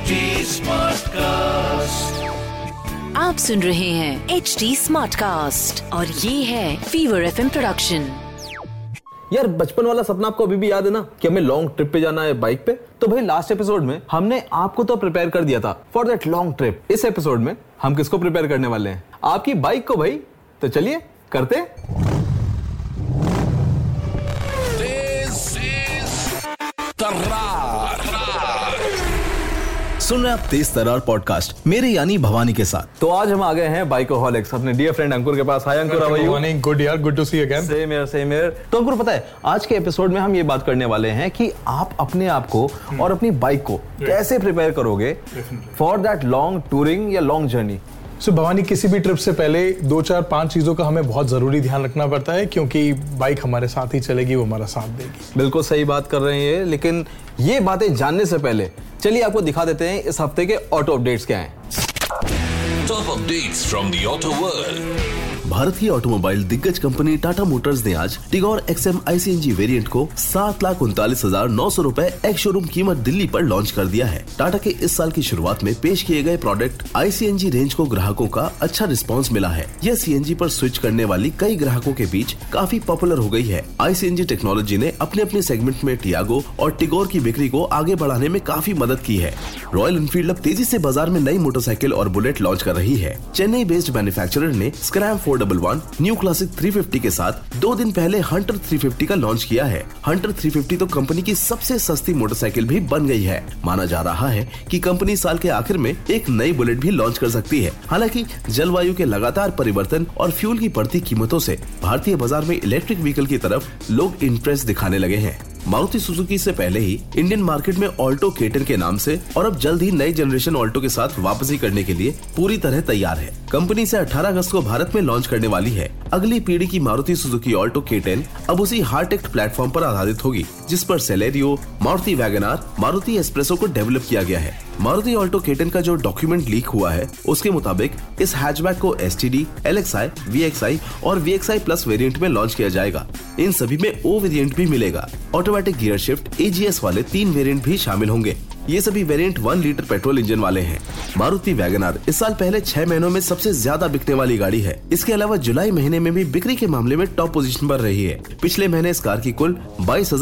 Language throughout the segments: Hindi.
HD Smartcast. आप सुन रहे हैं एच डी स्मार्ट कास्ट और ये है फीवर एफ़ प्रोडक्शन यार बचपन वाला सपना आपको अभी भी याद है ना? कि हमें लॉन्ग ट्रिप पे जाना है बाइक पे? तो भाई लास्ट एपिसोड में हमने आपको तो प्रिपेयर कर दिया था फॉर दैट लॉन्ग ट्रिप इस एपिसोड में हम किसको प्रिपेयर करने वाले हैं? आपकी बाइक को भाई। तो चलिए करते हैं। सुन रहे आप तेज तरार पॉडकास्ट मेरे यानी भवानी के साथ। तो आज हम आ गए हैं बाइकोहॉलिक्स अपने डियर फ्रेंड अंकुर के पास। Hi Ankur how are you Morning, यार good to see again same year same year तो अंकुर पता है आज के एपिसोड में हम ये बात करने वाले हैं कि आप अपने आप को और अपनी बाइक को कैसे प्रिपेयर करोगे फॉर दैट लॉन्ग टूरिंग या लॉन्ग जर्नी सो भवानी किसी भी ट्रिप से पहले दो चार पाँच चीज़ों का हमें बहुत ज़रूरी ध्यान रखना पड़ता है क्योंकि बाइक हमारे साथ ही चलेगी वो हमारा साथ देगी बिल्कुल सही बात कर रहे हैं ये लेकिन ये बातें जानने से पहले चलिए आपको दिखा देते हैं इस हफ़्ते के ऑटो अपडेट्स क्या हैं Top updates from the auto world. भारतीय ऑटोमोबाइल दिग्गज कंपनी टाटा मोटर्स ने आज टिगोर एक्सएम आईसीएनजी वेरिएंट को सात लाख उनतालीस हज़ार नौ सौ रूपए एक शोरूम कीमत दिल्ली पर लॉन्च कर दिया है। टाटा के इस साल की शुरुआत में पेश किए गए प्रोडक्ट आईसीएनजी रेंज को ग्राहकों का अच्छा रिस्पॉन्स मिला है। यह सीएनजी पर स्विच करने वाली कई ग्राहकों के बीच काफ़ी पॉपुलर हो गई है। आईसीएनजी टेक्नोलॉजी ने अपने अपने सेगमेंट में टियागो और टिगोर की बिक्री को आगे बढ़ाने में काफ़ी मदद की है। रॉयल एनफील्ड अब तेज़ी ऐसी बाज़ार में नई मोटरसाइकिल और बुलेट लॉन्च कर रही है। चेन्नई बेस्ड मैन्युफैक्चरर ने Scram four double one new classic 350 के साथ दो दिन पहले हंटर 350 का लॉन्च किया है। हंटर 350 तो कंपनी की सबसे सस्ती मोटरसाइकिल भी बन गई है। माना जा रहा है कि कंपनी साल के आखिर में एक नई बुलेट भी लॉन्च कर सकती है। हालाँकि जलवायु के लगातार परिवर्तन और फ्यूल की बढ़ती कीमतों से भारतीय बाज़ार में इलेक्ट्रिक व्हीकल की तरफ़ लोग इंटरेस्ट दिखाने लगे हैं। मारुति सुजुकी से पहले ही इंडियन मार्केट में ऑल्टो केटन के नाम से और अब जल्द ही नई जनरेशन ऑल्टो के साथ वापसी करने के लिए पूरी तरह तैयार है। कंपनी से 18 अगस्त को भारत में लॉन्च करने वाली है। अगली पीढ़ी की मारुति सुजुकी ऑल्टो केटन अब उसी हार्टेक्ट प्लेटफॉर्म पर आधारित होगी, जिस पर Celerio Maruti Wagon R Maruti S Presso को डेवलप किया गया है। मारुति ऑल्टो केटन का जो डॉक्यूमेंट लीक हुआ है, उसके मुताबिक इस हैचबैक को S T D L X I V X I और V X I plus variant में लॉन्च किया जाएगा। इन सभी में ओ वेरिएंट भी मिलेगा। ऑटोमेटिक गियर शिफ्ट एजीएस वाले तीन वेरिएंट भी शामिल होंगे। ये सभी variant one litre petrol engine वाले हैं। मारुति वैगनार इस साल पहले छह महीनों में सबसे ज़्यादा बिकने वाली गाड़ी है। इसके अलावा जुलाई महीने में भी बिक्री के मामले में टॉप पोजीशन पर रही है। पिछले महीने इस कार की कुल बाईस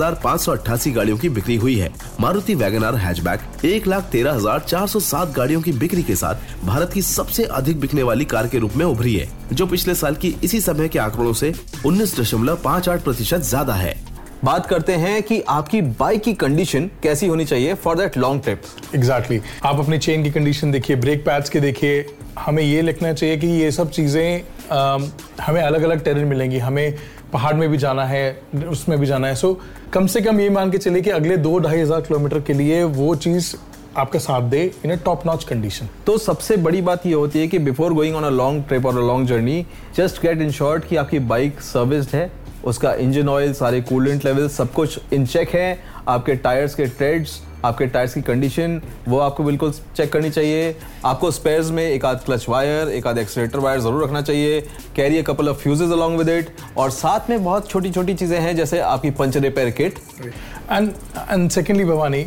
गाड़ियों की बिक्री हुई है। मारुति वैगनार हैचबैक एक लाख तेरह हज़ार चार सौ सात गाड़ियों की बिक्री के साथ भारत की सबसे अधिक बिकने वाली कार के रूप में उभरी है, जो पिछले साल की इसी समय के आंकड़ों से उन्नीस दशमलव पाँच आठ प्रतिशत ज़्यादा है। बात करते हैं कि आपकी बाइक की कंडीशन कैसी होनी चाहिए for that long trip exactly आप अपनी चेन की कंडीशन देखिए ब्रेक पैड्स के देखिए हमें ये लिखना चाहिए कि ये सब चीज़ें हमें अलग अलग टेरन मिलेंगी। हमें पहाड़ में भी जाना है उसमें भी जाना है। सो कम से कम ये मान के चलिए कि अगले दो ढाई हज़ार किलोमीटर के लिए वो चीज़ आपका साथ दे इन टॉप नॉच कंडीशन तो सबसे बड़ी बात ये होती है कि before going on a long trip और a long journey just get in short कि आपकी बाइक सर्विस्ड है। उसका इंजन ऑयल सारे कूलेंट लेवल सब कुछ इन चेक है। आपके टायर्स के ट्रेड्स आपके टायर्स की कंडीशन वो आपको बिल्कुल चेक करनी चाहिए। आपको स्पेयर्स में एक आध क्लच वायर एक आध एक्सलेटर वायर ज़रूर रखना चाहिए carry a couple of fuses along with it और साथ में बहुत छोटी छोटी चीज़ें हैं जैसे आपकी puncture repair kit and and secondly Bhawani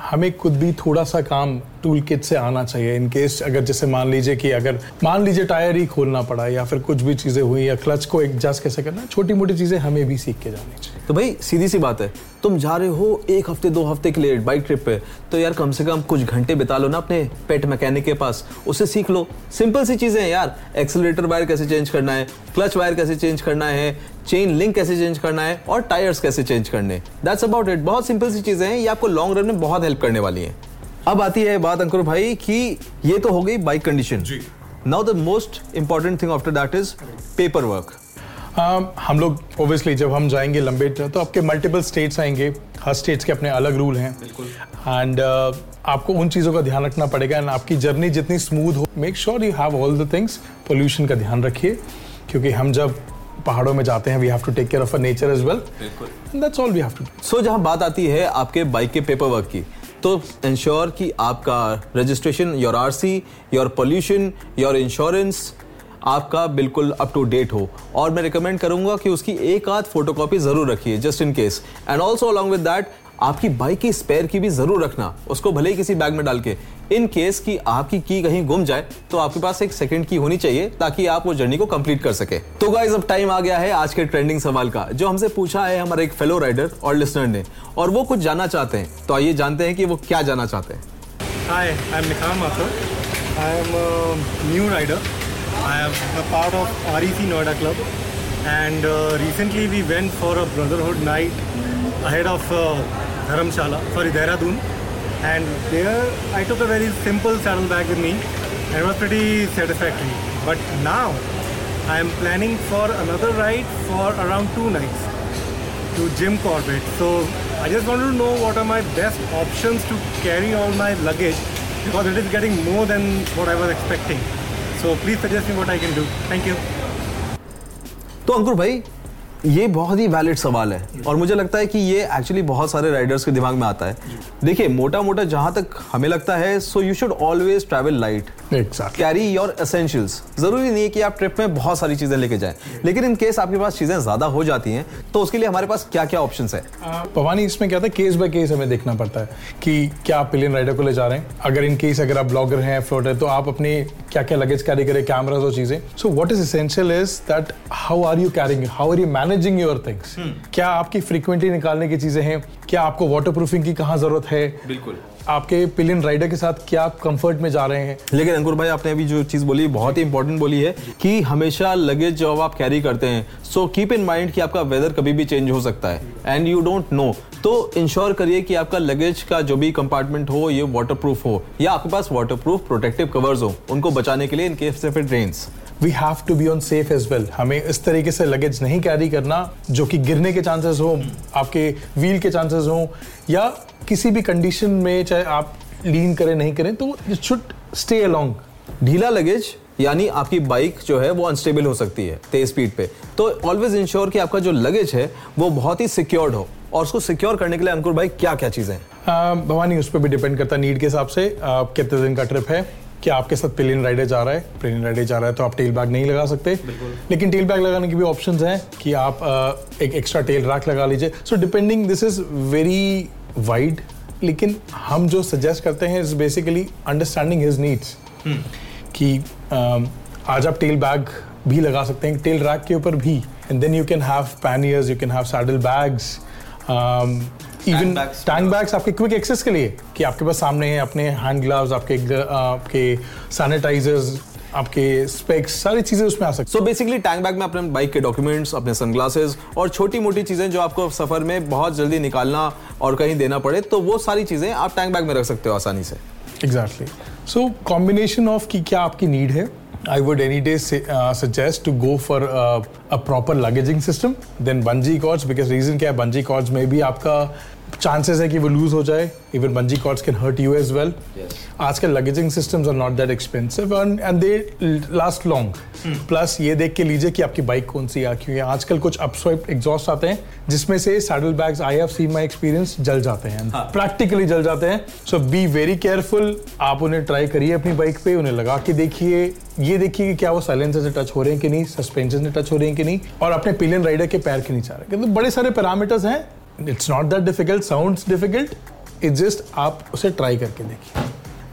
हमें खुद भी थोड़ा सा काम टूल किट से आना चाहिए इन केस अगर जैसे मान लीजिए कि अगर मान लीजिए टायर ही खोलना पड़ा या फिर कुछ भी चीज़ें हुई या क्लच को एडजस्ट कैसे करना छोटी मोटी चीज़ें हमें भी सीख के जानी चाहिए। तो भाई सीधी सी बात है तुम जा रहे हो एक हफ़्ते दो हफ़्ते के लिए बाइक ट्रिप पे तो यार कम से कम कुछ घंटे बिता लो ना अपने पेट मैकेनिक के पास उसे सीख लो। सिंपल सी चीज़ें हैं यार। एक्सीलरेटर वायर कैसे चेंज करना है? क्लच वायर कैसे चेंज करना है? चेन लिंक कैसे चेंज करना है? और टायर्स कैसे चेंज करने? दैट्स अबाउट इट बहुत सिंपल सी चीज़ें हैं। ये आपको लॉन्ग रन में बहुत हेल्प करने वाली हैं। अब आती है बात अंकुर भाई कि ये तो हो गई bike condition now the most important thing after that is paper work हम लोग ओबियसली जब हम जाएँगे लंबे तो आपके मल्टीपल स्टेट्स आएँगे। हर स्टेट्स के अपने अलग रूल हैं। एंड आपको उन चीज़ों का ध्यान रखना पड़ेगा। एंड आपकी जर्नी जितनी स्मूथ हो make sure you have all the things pollution का ध्यान रखिए। क्योंकि हम जब पहाड़ों में जाते हैं we have to take care of nature as well that's all we have to so जहाँ बात आती है आपके बाइक के पेपर वर्क की तो इंश्योर कि आपका registration your RC your pollution your insurance आपका बिल्कुल अप टू डेट हो। और मैं रिकमेंड करूँगा कि उसकी एक आध फोटोकॉपी ज़रूर रखिए just in case and also along with that आपकी बाइक की स्पेयर की भी ज़रूर रखना। उसको भले ही किसी बैग में डाल के। इन केस कि आपकी की कहीं गुम जाए तो आपके पास एक सेकंड की होनी चाहिए, ताकि आप वो जर्नी को कंप्लीट कर सके। तो गाइज़ अब टाइम आ गया है आज के ट्रेंडिंग सवाल का, जो हमसे पूछा है हमारे एक फेलो राइडर और लिसनर ने। और वो कुछ जानना चाहते हैं। तो आइए जानते हैं कि वो क्या जानना चाहते हैं. I am a part of REC Noida Club. And uh, recently we went for a brotherhood night ahead of uh, Dharamshala, sorry, Dehradun. And there I took a very simple saddlebag with me and it was pretty satisfactory. But now I am planning for another ride for around two nights to Jim Corbett. So I just wanted to know what are my best options to carry all my luggage because it is getting more than what I was expecting. So please suggest me what I can do. Thank you. तो अंकुर भाई ये बहुत ही वैलिड सवाल है। और मुझे लगता है कि ये एक्चुअली बहुत सारे राइडर्स के दिमाग में आता है। देखिए मोटा मोटा जहाँ तक हमें लगता है so you should always travel light carry your essentials ज़रूरी नहीं है कि आप ट्रिप में बहुत सारी चीज़ें लेके जाएँ। लेकिन इन केस आपके पास चीज़ें ज़्यादा हो जाती हैं तो उसके लिए हमारे पास क्या क्या ऑप्शन है पवानी इसमें क्या था? केस बाय केस हमें देखना पड़ता है कि क्या आप पिलियन राइडर को ले जा रहे हैं। अगर इन केस अगर आप ब्लॉगर हैं फ्लोटर तो आप अपने क्या क्या लगेज कैरी करें कैमराज और चीज़ें। So what is essential is that how are you carrying how are you managing your things क्या आपकी फ्रीक्वेंटली निकालने की चीज़ें हैं? क्या आपको वाटर प्रूफिंग की कहाँ ज़रूरत है? बिल्कुल। आपके पिलियन राइडर के साथ क्या आप कंफर्ट में जा रहे हैं? लेकिन अंकुर भाई आपने अभी जो चीज़ बोली बहुत ही इंपॉर्टेंट बोली है कि हमेशा लगेज जब आप कैरी करते हैं सो कीप इन माइंड कि आपका वेदर कभी भी चेंज हो सकता है। एंड यू डोंट नो तो इंश्योर करिए कि आपका लगेज का जो भी कंपार्टमेंट हो ये वाटर प्रूफ हो या आपके पास वाटर प्रूफ प्रोटेक्टिव कवर्स हो उनको बचाने के लिए in case of it rains we have to be on safe as well हमें इस तरीके से लगेज नहीं कैरी करना जो कि गिरने के चांसेस हो आपके व्हील के चांसेस हो या किसी भी कंडीशन में चाहे आप लीन करें नहीं करें तो इट शुड स्टे अलोंग ढीला लगेज यानी आपकी बाइक जो है वो अनस्टेबल हो सकती है तेज स्पीड पे। तो ऑलवेज इंश्योर कि आपका जो लगेज है वो बहुत ही सिक्योर्ड हो। और उसको सिक्योर करने के लिए अंकुर भाई क्या क्या चीज़ें हैं? भवानी उस पर भी डिपेंड करता है नीड के हिसाब से। कितने दिन का ट्रिप है? क्या आपके साथ पिलियन राइडर जा रहा है। पिलियन राइडर जा रहा है तो आप टेल बैग नहीं लगा सकते। लेकिन टेल बैग लगाने की भी ऑप्शन हैं कि आप uh, एक एक्स्ट्रा टेल रैक लगा लीजिए। So depending this is very wide लेकिन हम जो सजेस्ट करते हैं is basically understanding his needs कि um, आज आप टेल बैग भी लगा सकते हैं टेल रैक के ऊपर भी। And then you can have panniers you can have saddle bags even bags. Tank bags आपके क्विक एक्सेस के लिए कि आपके पास सामने है अपने हैंड ग्लव्स आपके आपके सैनिटाइजर्स आपके स्पेक्स सारी चीज़ें उसमें आ सकती सो बेसिकली टैंक बैग में अपने बाइक के डॉक्यूमेंट्स अपने सनग्लासेस और छोटी मोटी चीज़ें जो आपको सफ़र में बहुत जल्दी निकालना और कहीं देना पड़े तो वो सारी चीज़ें आप टैंक बैग में रख सकते हो आसानी से। एग्जैक्टली सो कॉम्बिनेशन ऑफ़ की क्या आपकी नीड है I would any day suggest to go for a proper luggaging system than bungee cords because reason क्या है बंजी कॉर्ड्स में भी आपका चांसेस है कि वो लूज हो जाए even bungee cords can hurt you as well आजकल luggaging systems are not that expensive and they last long plus ये देख के लीजिए कि आपकी बाइक कौन सी है क्योंकि आजकल कुछ अपस्वाइप एग्जॉस्ट आते हैं जिसमें से saddle bags I have seen my experience जल जाते हैं प्रैक्टिकली जल जाते हैं सो बी वेरी केयरफुल आप उन्हें ट्राई करिए अपनी बाइक पे उन्हें लगा के देखिए ये देखिए कि क्या वो साइलेंसर से टच हो रहे हैं कि नहीं सस्पेंशन से टच हो रहे हैं कि नहीं और अपने पिलियन राइडर के पैर के नीचे आ रहे हैं तो बड़े सारे पैरामीटर्स हैं it's not that difficult sounds difficult it's just आप उसे ट्राई करके देखिए।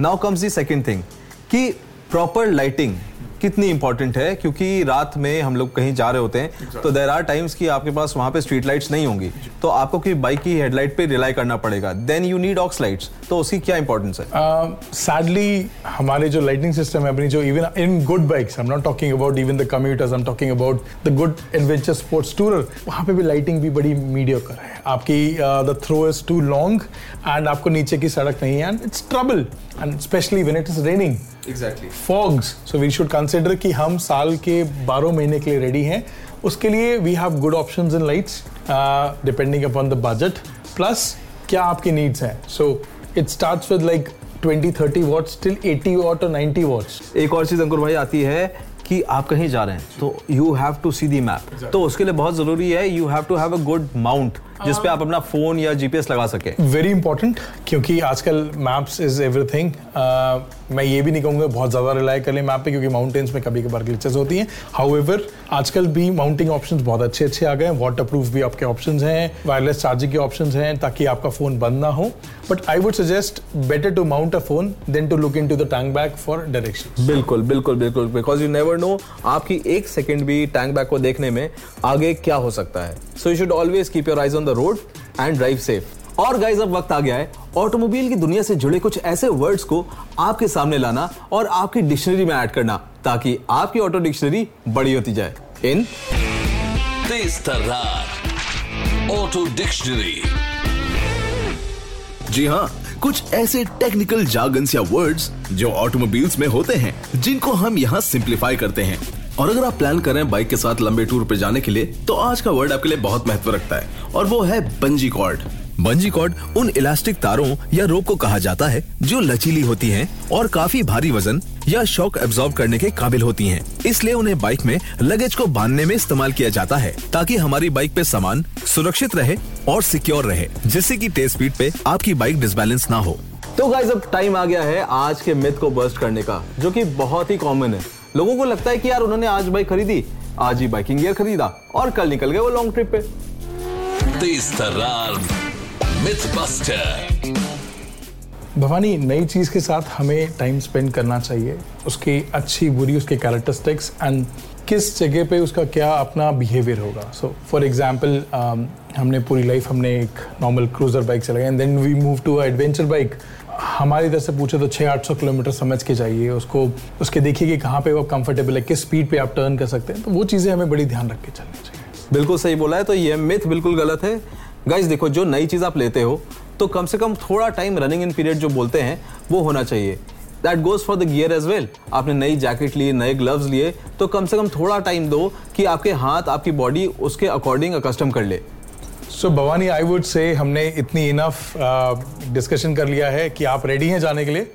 Now comes the second thing कि प्रॉपर लाइटिंग कितनी इंपॉर्टेंट है क्योंकि रात में हम लोग कहीं जा रहे होते हैं तो देर आर टाइम्स कि आपके पास वहाँ पे स्ट्रीट लाइट्स नहीं होंगी। तो आपको कि बाइक की हेडलाइट पे रिलाई करना पड़ेगा। Then you need aux lights तो उसकी क्या इंपॉर्टेंस है? सैडली हमारे जो लाइटिंग सिस्टम है अपनी जो even in good bikes I am not talking about even the commuters I am talking about the good adventure sports tourer वहाँ पे भी लाइटिंग भी बड़ी मीडियोकर है। आपकी the throw is too long and आपको नीचे की सड़क नहीं है and it's trouble and specially when it is raining exactly fogs so we should consider कि हम साल के 12 महीने के लिए रेडी हैं। उसके लिए we have good options in lights depending upon the budget plus क्या आपकी नीड्स हैं? So it starts with like 20 30 watts till 80 watt और 90 वॉट्स एक और चीज़ अंकुर भाई आती है कि आप कहीं जा रहे हैं तो you have to see the map तो उसके लिए बहुत ज़रूरी है you have to have a good mount जिसपे आप अपना फ़ोन या जीपीएस लगा सके। वेरी इंपॉर्टेंट क्योंकि आजकल मैप्स इज़ एवरीथिंग मैं ये भी नहीं कहूँगा बहुत ज़्यादा रिलाई कर लें मैप पे क्योंकि माउंटेन्स में कभी कभार ग्लिचेस होती हैं। हाउएवर आजकल भी माउंटिंग ऑप्शंस बहुत अच्छे अच्छे आ गए हैं। वाटर प्रूफ भी आपके ऑप्शंस हैं वायरलेस चार्जिंग के ऑप्शंस हैं ताकि आपका फ़ोन बंद ना हो। But I would suggest better to mount a phone than to look into the tank bag for direction बिल्कुल बिल्कुल बिल्कुल बिकॉज़ यू नेवर नो आपकी एक सेकेंड भी टैंक बैग को देखने में आगे क्या हो सकता है। So you should always keep your eyes on the road and drive safe और गाइज़ अब वक्त आ गया है ऑटोमोबाइल की दुनिया से जुड़े कुछ ऐसे वर्ड्स को आपके सामने लाना और आपकी डिक्शनरी में ऐड करना ताकि आपकी ऑटो डिक्शनरी बड़ी होती जाए। इन तेज तर्रार ऑटो डिक्शनरी जी हाँ कुछ ऐसे टेक्निकल जार्गन्स या वर्ड्स जो ऑटोमोबाइल्स में होते हैं जिनको हम यहाँ सिंप्लीफाई करते हैं। और अगर आप प्लान कर रहे हैं बाइक के साथ लंबे टूर पर जाने के लिए तो आज का वर्ड आपके लिए बहुत महत्व रखता है। और वो है बंजी कॉर्ड। बंजी कॉर्ड उन इलास्टिक तारों या रोप को कहा जाता है जो लचीली होती हैं और काफ़ी भारी वज़न या शॉक एब्जॉर्ब करने के काबिल होती हैं। इसलिए उन्हें बाइक में लगेज को बांधने में इस्तेमाल किया जाता है ताकि हमारी बाइक पे सामान सुरक्षित रहे और सिक्योर रहे, जिससे कि तेज स्पीड पे आपकी बाइक डिसबैलेंस ना हो। तो गाइज़ अब टाइम आ गया है आज के मिथ को बर्स्ट करने का, जो कि बहुत ही कॉमन है। लोगों को लगता है कि यार उन्होंने आज बाइक खरीदी, आज ही बाइकिंग गियर खरीदा और कल निकल गए वो लॉन्ग ट्रिप पे। भवानी, नई चीज़ के साथ हमें टाइम स्पेंड करना चाहिए। उसकी अच्छी, बुरी, उसके कैरेक्टरिस्टिक्स एंड किस जगह पे उसका क्या अपना बिहेवियर होगा। सो फॉर एग्जांपल हमने पूरी लाइफ हमने एक नॉर्मल क्रूजर बाइक चलाई and then we move to adventure bike हमारी तरफ़ से पूछे तो छः, आठ सौ किलोमीटर समझ के जाइए। उसको, उसके देखिए कि कहाँ पे वो कंफर्टेबल है, किस स्पीड पे आप टर्न कर सकते हैं। तो वो चीज़ें हमें बड़ी ध्यान रख के चलनी चाहिए। बिल्कुल सही बोला है तो ये मिथ बिल्कुल गलत है। गाइज़ देखो, जो नई चीज़ आप लेते हो तो कम से कम थोड़ा टाइम रनिंग इन पीरियड जो बोलते हैं, वो होना चाहिए। That goes for the gear as well आपने नई जैकेट ली, नए ग्लव्स लिए तो कम से कम थोड़ा टाइम दो कि आपके हाथ, आपकी बॉडी उसके अकॉर्डिंग अकस्टम कर ले। सो भवानी आई वुड से हमने इतनी इनफ डिस्कशन कर लिया है कि आप रेडी हैं जाने के लिए।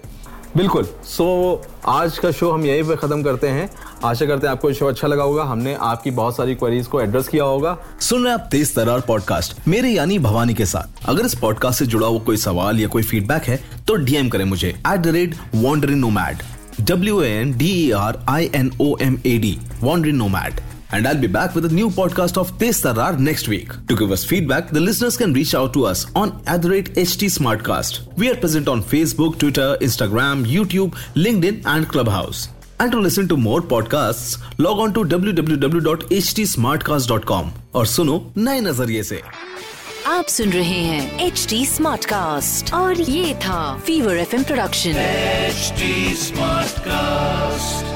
बिल्कुल। सो so, आज का शो हम यहीं पे खत्म करते हैं। आशा करते हैं आपको शो अच्छा लगा होगा। हमने आपकी बहुत सारी क्वेरीज को एड्रेस किया होगा। सुन रहे आप तेज तरार पॉडकास्ट मेरे यानी भवानी के साथ। अगर इस पॉडकास्ट से जुड़ा हुआ कोई सवाल या कोई फीडबैक है तो डीएम करें मुझे। At the rate Wanderin Nomad W N D R I N O M A D Wanderin Nomad and I'll be back with a new podcast of Tez Tarar next week. To give us feedback, the listeners can reach out to us on at the rate HT Smartcast. We are present on Facebook, Twitter, Instagram, YouTube, LinkedIn, and Clubhouse. And to listen to more podcasts, log on to www.htsmartcast.com और सुनो नए नजरिए से आप सुन रहे हैं एच डी स्मार्ट कास्ट और ये था Fever F production HD Smartcast.